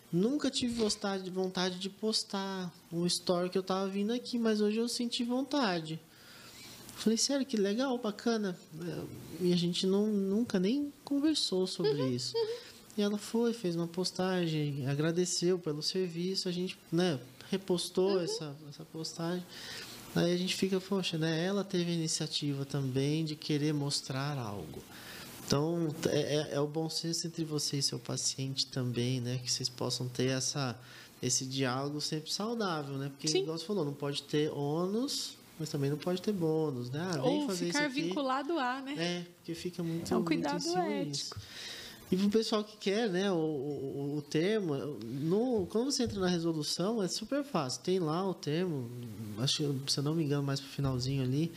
Nunca tive vontade, vontade de postar um story que eu tava vindo aqui, mas hoje eu senti vontade. Falei, sério, que legal, bacana. E a gente não, nunca nem conversou sobre uhum, isso. Uhum. E ela foi, fez uma postagem, agradeceu pelo serviço, a gente né, repostou uhum. essa, essa postagem. Aí a gente fica, poxa, né? Ela teve a iniciativa também de querer mostrar algo. Então, é, é, é o bom senso entre você e seu paciente também, né? Que vocês possam ter essa, esse diálogo sempre saudável, né? Porque, Sim. igual você falou, não pode ter ônus mas também não pode ter bônus, né? Ah, Ou ficar vinculado a, né? É, porque fica muito. Um cuidado muito ético. E para o pessoal que quer, né, o, o, o, termo, no, quando você entra na resolução, é super fácil. Tem lá o termo, acho que, se eu não me engano, mais para o finalzinho ali,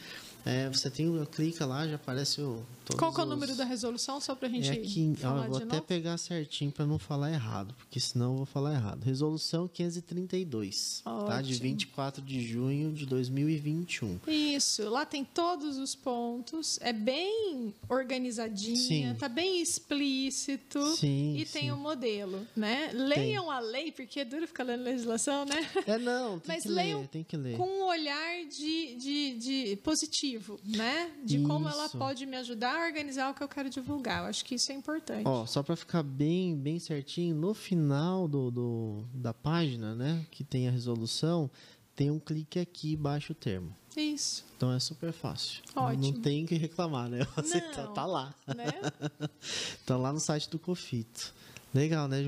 é, você tem, clica lá, já aparece o. Qual é o número da resolução, só para a gente. É aqui, ó, vou até novo? pegar certinho para não falar errado, porque senão eu vou falar errado. Resolução 532, Ótimo. tá? De 24 de junho de 2021. Isso, lá tem todos os pontos, é bem organizadinha, sim. tá bem explícito sim, e tem o um modelo, né? Leiam tem. a lei, porque é duro ficar lendo legislação, né? É não, tem Mas que leiam ler, tem que ler. com um olhar de, de, de positivo, né? De Isso. como ela pode me ajudar organizar o que eu quero divulgar. Eu acho que isso é importante. Ó, só para ficar bem, bem certinho, no final do, do, da página, né, que tem a resolução, tem um clique aqui embaixo o termo. Isso. Então é super fácil. Ótimo. Não tem que reclamar, né? Você tá, Não, tá, lá. Né? tá lá no site do Cofito. Legal, né?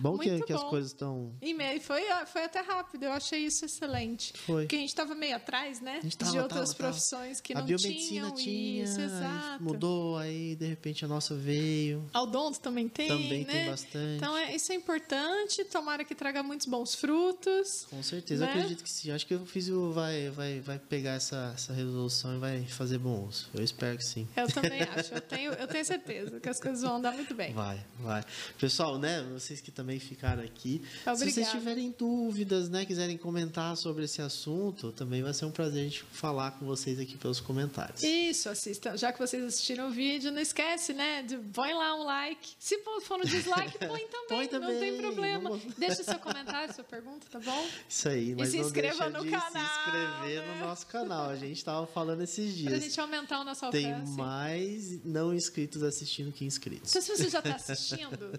Bom que, Muito que as bom. coisas estão. E foi, foi até rápido, eu achei isso excelente. Foi. Porque a gente estava meio atrás, né? tava, de outras tava, tava. profissões que a não biomedicina tinham tinha, isso, aí exato. mudou, aí de repente a nossa veio. A Odonto também tem, Também né? tem bastante. Então, é, isso é importante. Tomara que traga muitos bons frutos. Com certeza, né? eu acredito que sim. Acho que o físico vai, vai, vai pegar essa, essa resolução e vai fazer bom uso. Eu espero que sim. Eu também acho. Eu tenho, eu tenho certeza que as coisas vão andar muito bem. Vai, vai. Pessoal, né, vocês que também ficaram aqui, se vocês Obrigada. tiverem dúvidas, né, quiserem comentar sobre esse assunto, também vai ser um prazer a gente falar com vocês aqui pelos comentários. Isso, assistam. Já que vocês assistiram o vídeo, não esquece, né? De, põe lá um like. Se for no dislike, põe também. Põe Não também, tem problema. vamos- Deixa seu comentário, sua pergunta, tá bom? Isso aí, mas se não inscreva no de canal, se inscrever né? no nosso canal. A gente tava falando esses Pra dias. gente aumentar o nosso Tem alcance. mais não inscritos assistindo que inscritos. Então, se você já está assistindo,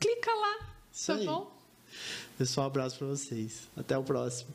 Clica lá, Isso tá aí. bom? Pessoal, um abraço para vocês. Até o próximo.